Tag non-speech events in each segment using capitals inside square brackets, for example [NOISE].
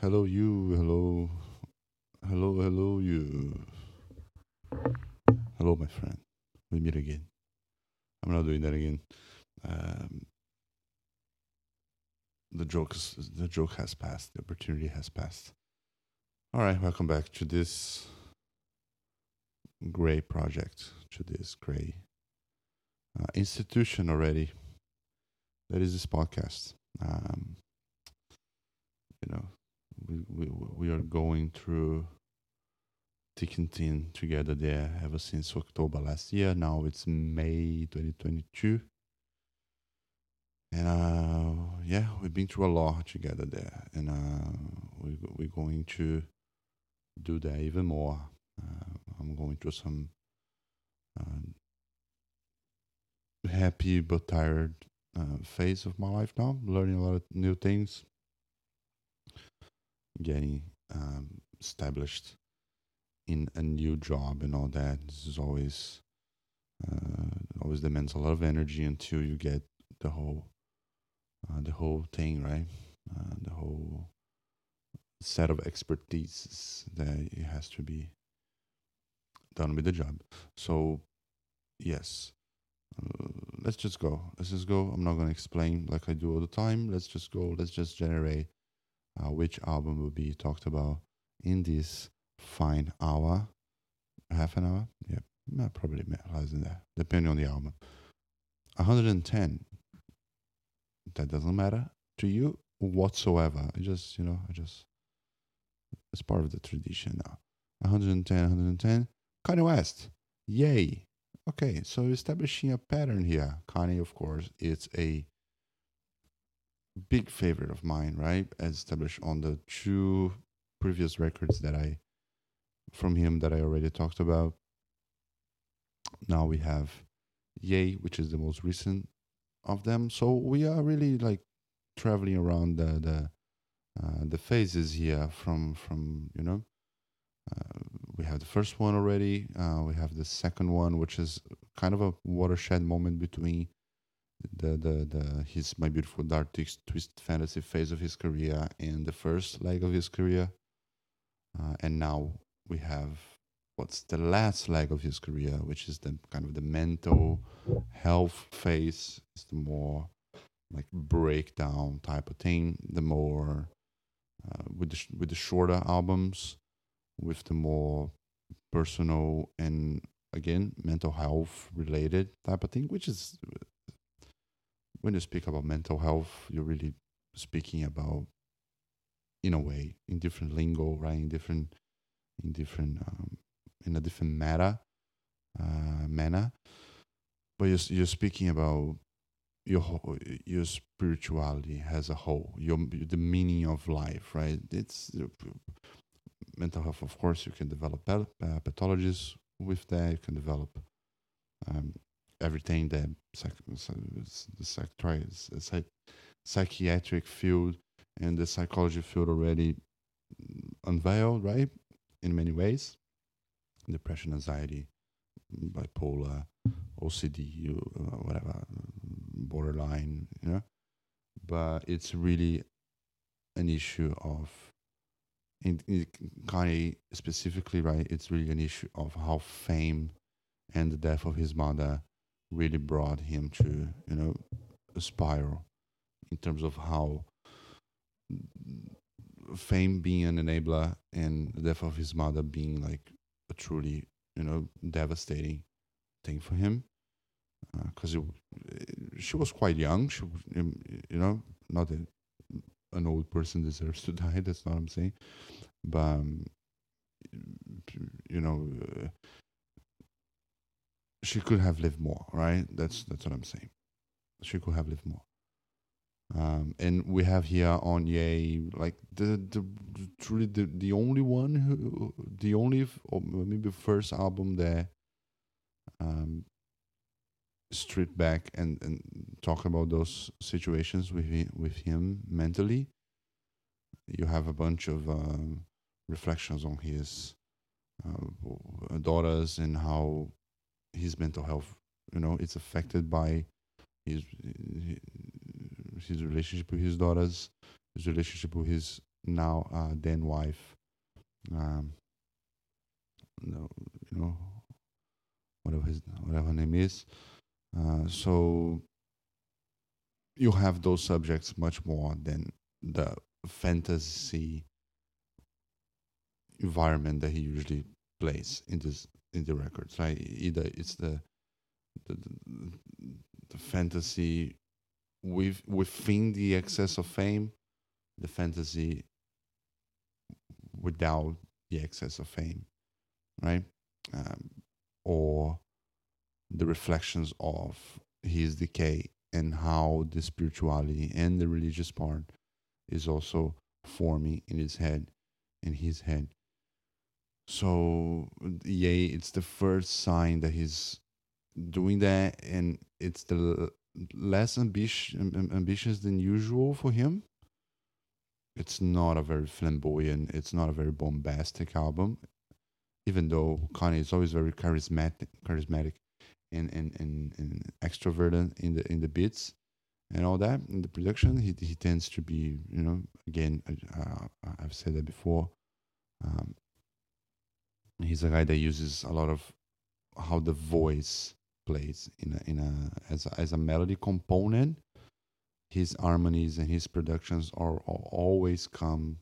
Hello, you. Hello. Hello, hello, you. Hello, my friend. We meet again. I'm not doing that again. Um, the joke is, the joke has passed. The opportunity has passed. All right, welcome back to this gray project, to this gray uh, institution already. That is this podcast. Um, you know, we, we we are going through thin together there ever since October last year. Now it's May 2022. And uh, yeah, we've been through a lot together there, and uh, we we're going to do that even more. Uh, I'm going through some uh, happy but tired uh, phase of my life now, learning a lot of new things, getting um, established in a new job and all that. Is always uh, always demands a lot of energy until you get the whole uh, the whole thing right, uh, the whole set of expertise that it has to be done with the job. So yes, uh, let's just go. Let's just go. I'm not gonna explain like I do all the time. Let's just go. Let's just generate uh, which album will be talked about in this fine hour, half an hour. Yeah, probably less than that, depending on the album. 110. That doesn't matter to you whatsoever. I just, you know, I just, it's part of the tradition now. 110, 110. Kanye West. Ye. Okay, so establishing a pattern here. Kanye, of course, it's a big favorite of mine, right? As established on the two previous records that I from him that I already talked about. Now we have Ye, which is the most recent of them. So we are really like traveling around the the uh, the phases here from from you know uh, we have the first one already. Uh, we have the second one, which is kind of a watershed moment between the the the his my beautiful dark twist fantasy phase of his career and the first leg of his career. Uh, and now we have what's the last leg of his career, which is the kind of the mental health phase. It's the more like breakdown type of thing. The more uh, with the sh- with the shorter albums, with the more personal and again mental health related type of thing, which is when you speak about mental health, you're really speaking about in a way in different lingo, right? In different in different um, in a different matter uh, manner. But you're you're speaking about your whole, your spirituality as a whole, your the meaning of life, right? It's mental health. Of course, you can develop uh, pathologies with that. You can develop um, everything that psych, the psych, psychiatric field and the psychology field already unveiled, right? In many ways, depression, anxiety, bipolar, OCD, uh, whatever, borderline, you know. But it's really an issue of, in, in Kanye specifically, right? It's really an issue of how fame and the death of his mother really brought him to, you know, a spiral in terms of how fame being an enabler and the death of his mother being like a truly, you know, devastating thing for him. Because uh, she was quite young. She, you know, not an old person deserves to [LAUGHS] die. That's not what I'm saying. But, um, you know, uh, she could have lived more, right? That's that's what I'm saying. She could have lived more. Um, and we have here on Ye like the the truly the, the only one who the only or maybe first album that um strip back and and talk about those situations with him, with him mentally. You have a bunch of um, reflections on his uh, daughters and how his mental health, you know, it's affected by his his relationship with his daughters, his relationship with his now uh, then wife. Um, no, you know, whatever his whatever name is. Uh, so you have those subjects much more than the fantasy environment that he usually plays in this in the records. Right? Either it's the the, the, the fantasy with within the excess of fame, the fantasy without the excess of fame, right? Um, or the reflections of his decay and how the spirituality and the religious part is also forming in his head in his head so yeah it's the first sign that he's doing that and it's the less ambitious ambitious than usual for him. It's not a very flamboyant it's not a very bombastic album even though Kanye is always very charismatic charismatic and and, and, and extroverted in the in the beats and all that in the production. He, he tends to be you know again uh, i've said that before um, he's a guy that uses a lot of how the voice plays in a, in a as a, as a melody component his harmonies and his productions are, are always come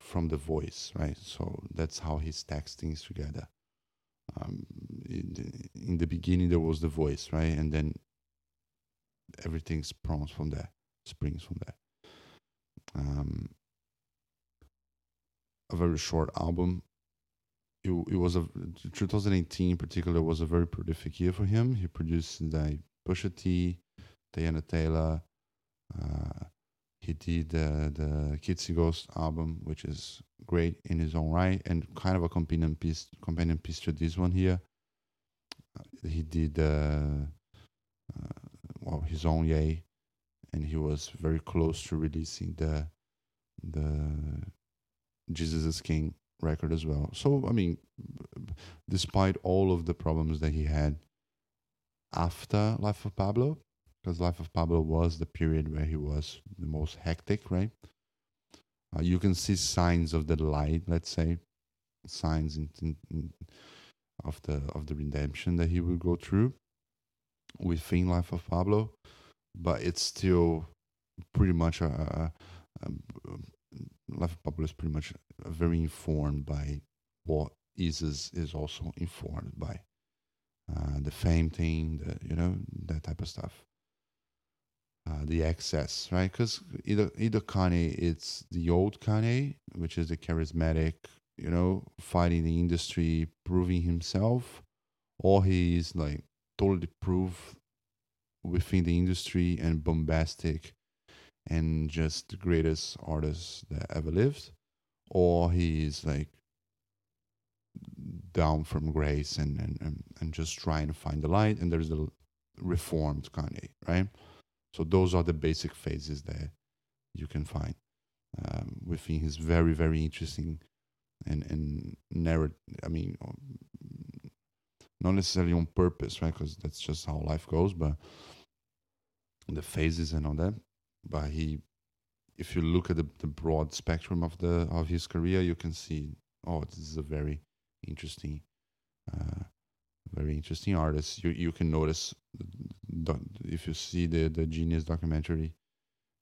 from the voice right? So that's how he stacks things together. Um, in, the, in the beginning there was the voice right? And then everything sprouts from there springs from there. Um, a very short album it, it was a 2018 in particular was a very prolific year for him he produced like Pusha T Teyana Taylor uh, he did uh, the Kids Ghost album, which is great in his own right, and kind of a companion piece, companion piece to this one here. Uh, he did uh, uh, well his own Ye, and he was very close to releasing the the Jesus is King record as well. So I mean, despite all of the problems that he had after Life of Pablo, because Life of Pablo was the period where he was the most hectic, right? Uh, you can see signs of the light, let's say, signs in, in, in of the of the redemption that he will go through within Life of Pablo, but it's still pretty much a, a, a Life of Pablo is pretty much very informed by what Yeezus is also informed by. Uh, the fame thing, the you know that type of stuff. Uh, the excess, right? Because either either Kanye, it's the old Kanye, which is the charismatic, you know, fighting the industry, proving himself, or he's like totally proof within the industry and bombastic and just the greatest artist that ever lived, or he's like down from grace and, and, and, and just trying to find the light, and there's the reformed Kanye, right? So those are the basic phases that you can find um, within his very very interesting and and narrow. I mean, um, not necessarily on purpose, right? Because that's just how life goes, but the phases and all that. But he, if you look at the, the broad spectrum of the of his career, you can see, oh, this is a very interesting uh, very interesting artist. You you can notice if you see the the Genius documentary,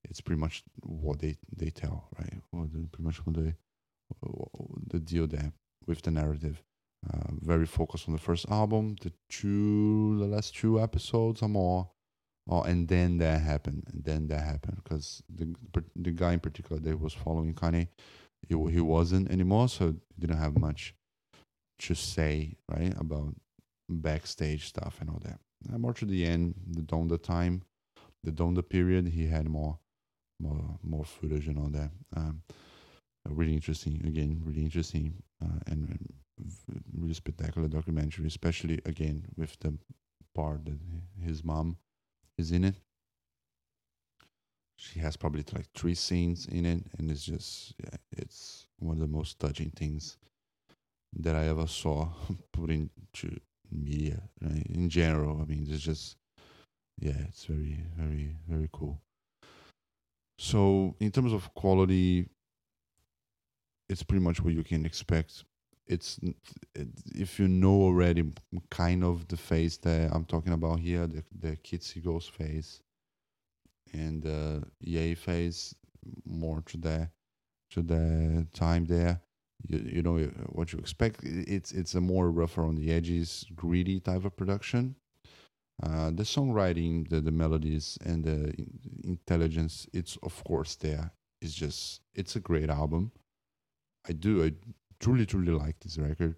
it's pretty much what they they tell, right? Or pretty much what they the deal there with the narrative. Uh, very focused on the first album. The two the last two episodes are more. Oh, and then that happened, and then that happened because the the guy in particular that was following Kanye, he he wasn't anymore, so he didn't have much to say right about backstage stuff and all that. Uh, more to the end, the Donda time, the Donda period, he had more, more, more footage and all that. Um, really interesting. Again, really interesting uh, and, and, really spectacular documentary, especially again with the part that his mom is in it. She has probably like three scenes in it, and it's just yeah, it's one of the most touching things that I ever saw [LAUGHS] put into media right? in general. I mean, it's just yeah, it's very very very cool. So in terms of quality, it's pretty much what you can expect. It's it, if you know already kind of the face that I'm talking about here, the the Ghosts face, and the Ye face, more to the to the time there. You, you know what you expect. It's it's a more rougher on the edges, greedy type of production. Uh, the songwriting, the, the melodies, and the intelligence, it's of course there. It's just, it's a great album. I do, I truly, truly like this record.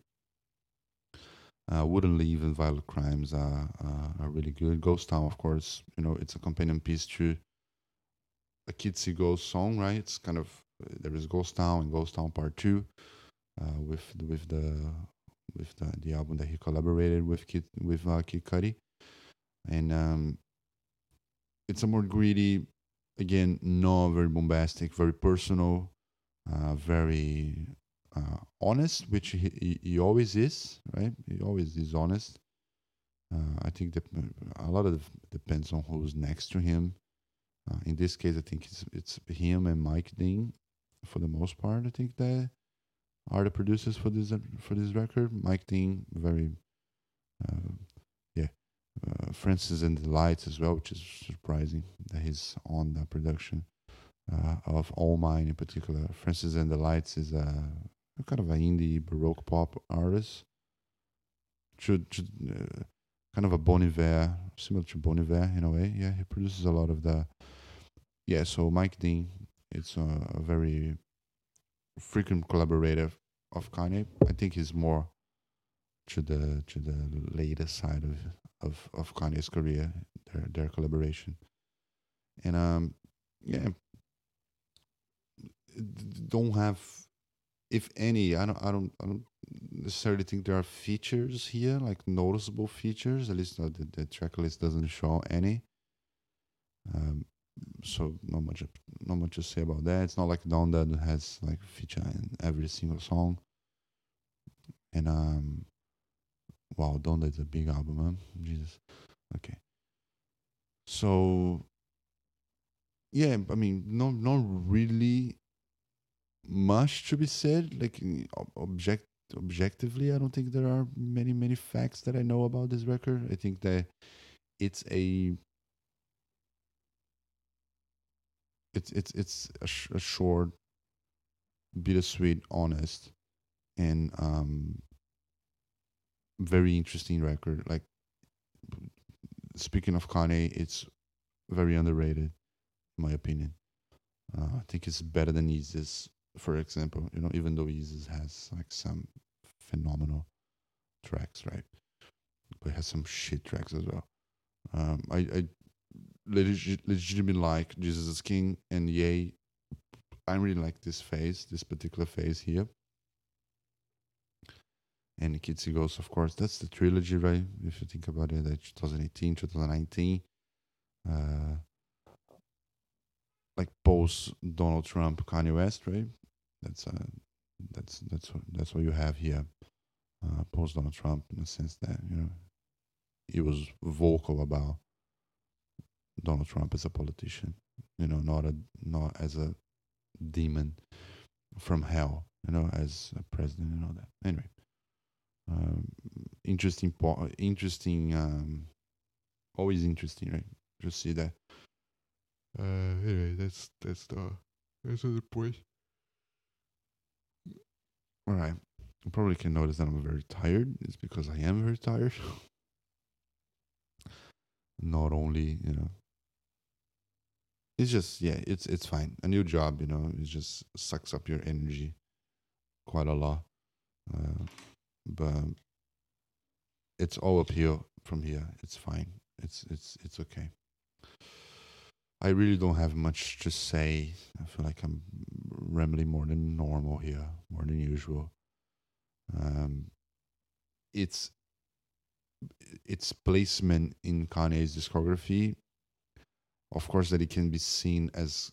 Uh, Wouldn't Leave and Violent Crimes are, uh, are really good. Ghost Town, of course, you know, it's a companion piece to a See Ghost song, right? It's kind of, there is Ghost Town and Ghost Town Part 2 uh, with, with the with the, the album that he collaborated with Kid, with uh, Kid Cudi and um, it's a more greedy, again, not very bombastic, very personal, uh, very uh, honest, which he, he, always is, right? He always is honest. Uh, I think that a lot of depends on who's next to him. Uh, in this case, I think it's it's him and Mike Dean for the most part. I think that are the producers for this for this record. Mike Dean, very uh, uh, Francis and the Lights as well, which is surprising that he's on the production uh, of All Mine in particular. Francis and the Lights is a, a kind of an indie baroque pop artist. Should, should uh, kind of a Bon Iver, similar to Bon Iver in a way. Yeah, he produces a lot of the. Yeah, so Mike Dean, it's a, a very frequent collaborator of Kanye. I think he's more to the to the later side of of of Kanye's career, their their collaboration, and um, yeah, don't have, if any, I don't I don't I don't necessarily think there are features here like noticeable features. At least uh, the the track list doesn't show any. Um, so not much not much to say about that. It's not like Donda has like feature in every single song. And um Wow, Donda is a big album, huh? Jesus. Okay. So yeah, I mean, not not really much to be said. Like object objectively, I don't think there are many many facts that I know about this record. I think that it's a it's it's it's a, sh- a short, bittersweet, honest, and um very interesting record. Like speaking of Kanye, it's very underrated, in my opinion. Uh, I think it's better than Yeezus, for example. You know, even though Yeezus has like some phenomenal tracks, right? But has some shit tracks as well. Um, I, I legit, legitimately like Jesus is King and Ye. I really like this phase, this particular phase here and Kids Ghosts, of course. That's the trilogy, right? If you think about it, like 2018, 2019. Uh, like post Donald Trump, Kanye West, right? That's uh, that's that's what, that's what you have here. Uh, post Donald Trump, in the sense that you know he was vocal about Donald Trump as a politician, you know, not a not as a demon from hell, you know, as a president and all that. Anyway, um, interesting po- interesting um, always interesting right just see that uh, anyway that's that's the that's the point all right you probably can notice that i'm very tired it's because i am very tired [LAUGHS] not only you know it's just yeah it's it's fine a new job you know it just sucks up your energy quite a lot uh, but it's all uphill from here. It's fine. It's it's it's okay. I really don't have much to say. I feel like I'm rambling more than normal here, more than usual. Um, it's its placement in Kanye's discography, of course, that it can be seen as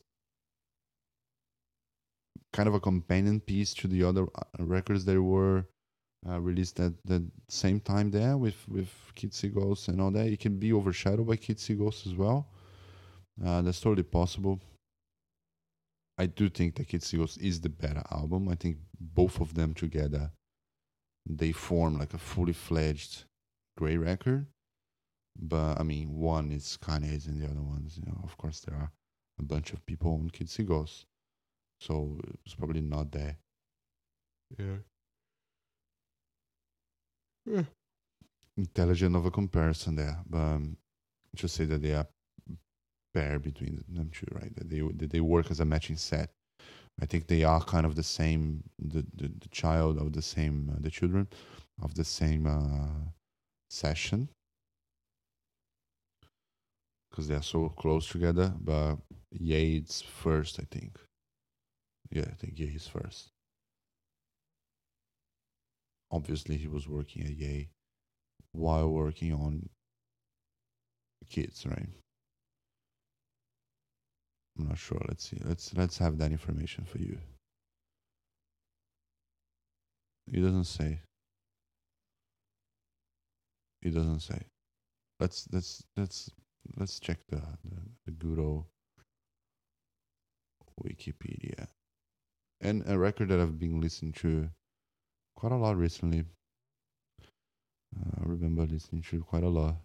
kind of a companion piece to the other uh, records that were uh, released at the same time there with with See Ghosts and all that. It can be overshadowed by See Ghosts as well. Uh, that's totally possible. I do think that Kids See Ghosts is the better album. I think both of them together they form like a fully fledged great record. But I mean, one is Kanye's and the other ones, you know, of course, there are a bunch of people on Kids See Ghosts. So it's probably not there. Yeah. yeah. Intelligent of a comparison there. But um, just say that they are pair between them two, right? That they that they work as a matching set. I think they are kind of the same, the the, the child of the same, uh, the children of the same uh, session, because they are so close together. But Yates first, I think. Yeah, I think Yates first. Obviously, he was working at Ye while working on kids, right? I'm not sure. Let's see. Let's let's have that information for you. It doesn't say. It doesn't say. Let's let's let's let's check the the, the Wikipedia. And a record that I've been listening to quite a lot recently. Uh, I remember listening to quite a lot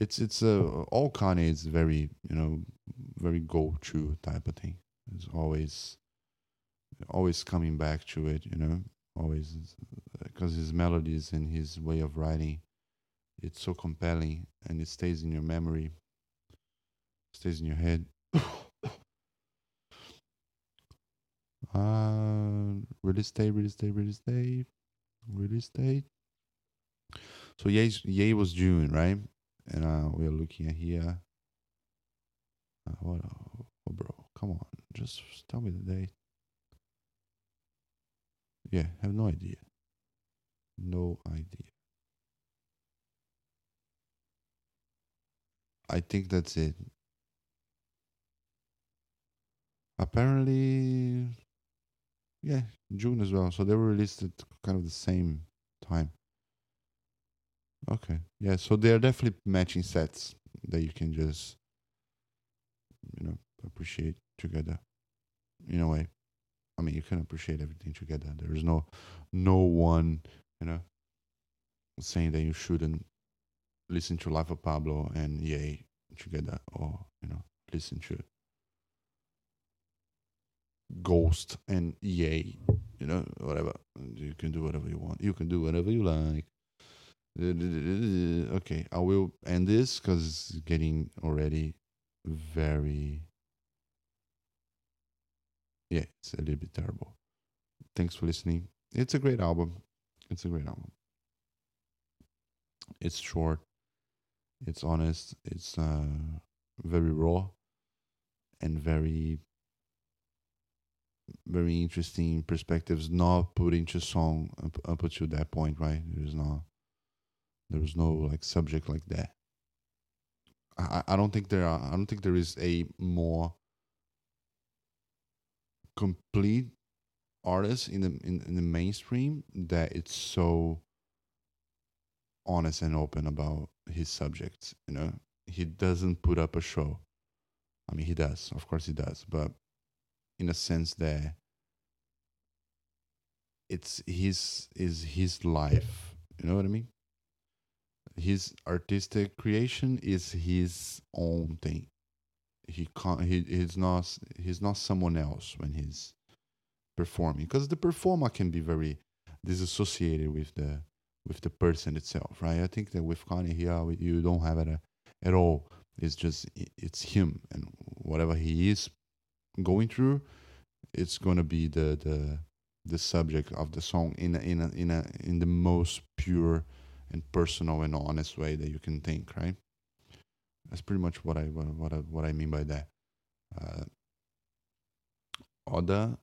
it's it's uh, all Kanye is very you know very go to type of thing. It's always always coming back to it, you know, always because his melodies and his way of writing, it's so compelling and it stays in your memory, stays in your head. [COUGHS] uh, release date, release date, release date, release date. So Ye, Ye was June, right? And uh, we are looking at here. Uh, what, oh, bro? Come on, just tell me the date. Yeah, have no idea. No idea. I think that's it. Apparently, yeah, June as well. So they were released at kind of the same time. Okay. Yeah. So they are definitely matching sets that you can just, you know, appreciate together. In a way, I mean, you can appreciate everything together. There is no, no one, you know, saying that you shouldn't listen to Life of Pablo and Ye together, or you know, listen to Ghost and Ye, you know, whatever. You can do whatever you want. You can do whatever you like. [LAUGHS] Okay, I will end this because it's getting already very. Yeah, it's a little bit terrible. Thanks for listening. It's a great album. It's a great album. It's short. It's honest. It's uh, very raw and very very interesting perspectives not put into song up, up to that point right there's not there was no like subject like that. I, I don't think there are. I don't think there is a more complete artist in the in, in the mainstream that it's so honest and open about his subjects. You know, he doesn't put up a show. I mean, he does, of course, he does, but in a sense that it's his is his life. You know what I mean? His artistic creation is his own thing. He can't. He, he's not. He's not someone else when he's performing because the performer can be very disassociated with the with the person itself, right? I think that with Kanye here, uh, you don't have it uh, at all. It's just it's him and whatever he is going through, it's gonna be the the the subject of the song in a, in a, in a in the most pure and personal and honest way that you can think, right? That's pretty much what I what, what I, what I mean by that. Uh, other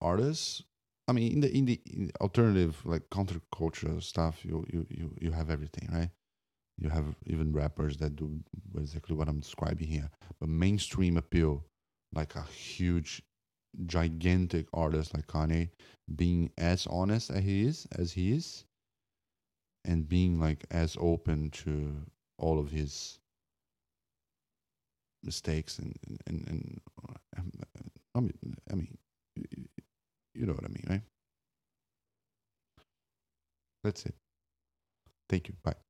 artists, I mean, in the in the, in alternative like counterculture stuff, you, you you you have everything, right? You have even rappers that do exactly what I'm describing here, but mainstream appeal, like a huge, gigantic artist like Kanye, being as honest as he is, as he is, and being like as open to all of his mistakes and and, and, and uh, I mean, I mean, you know what I mean, right? That's it. Thank you. Bye.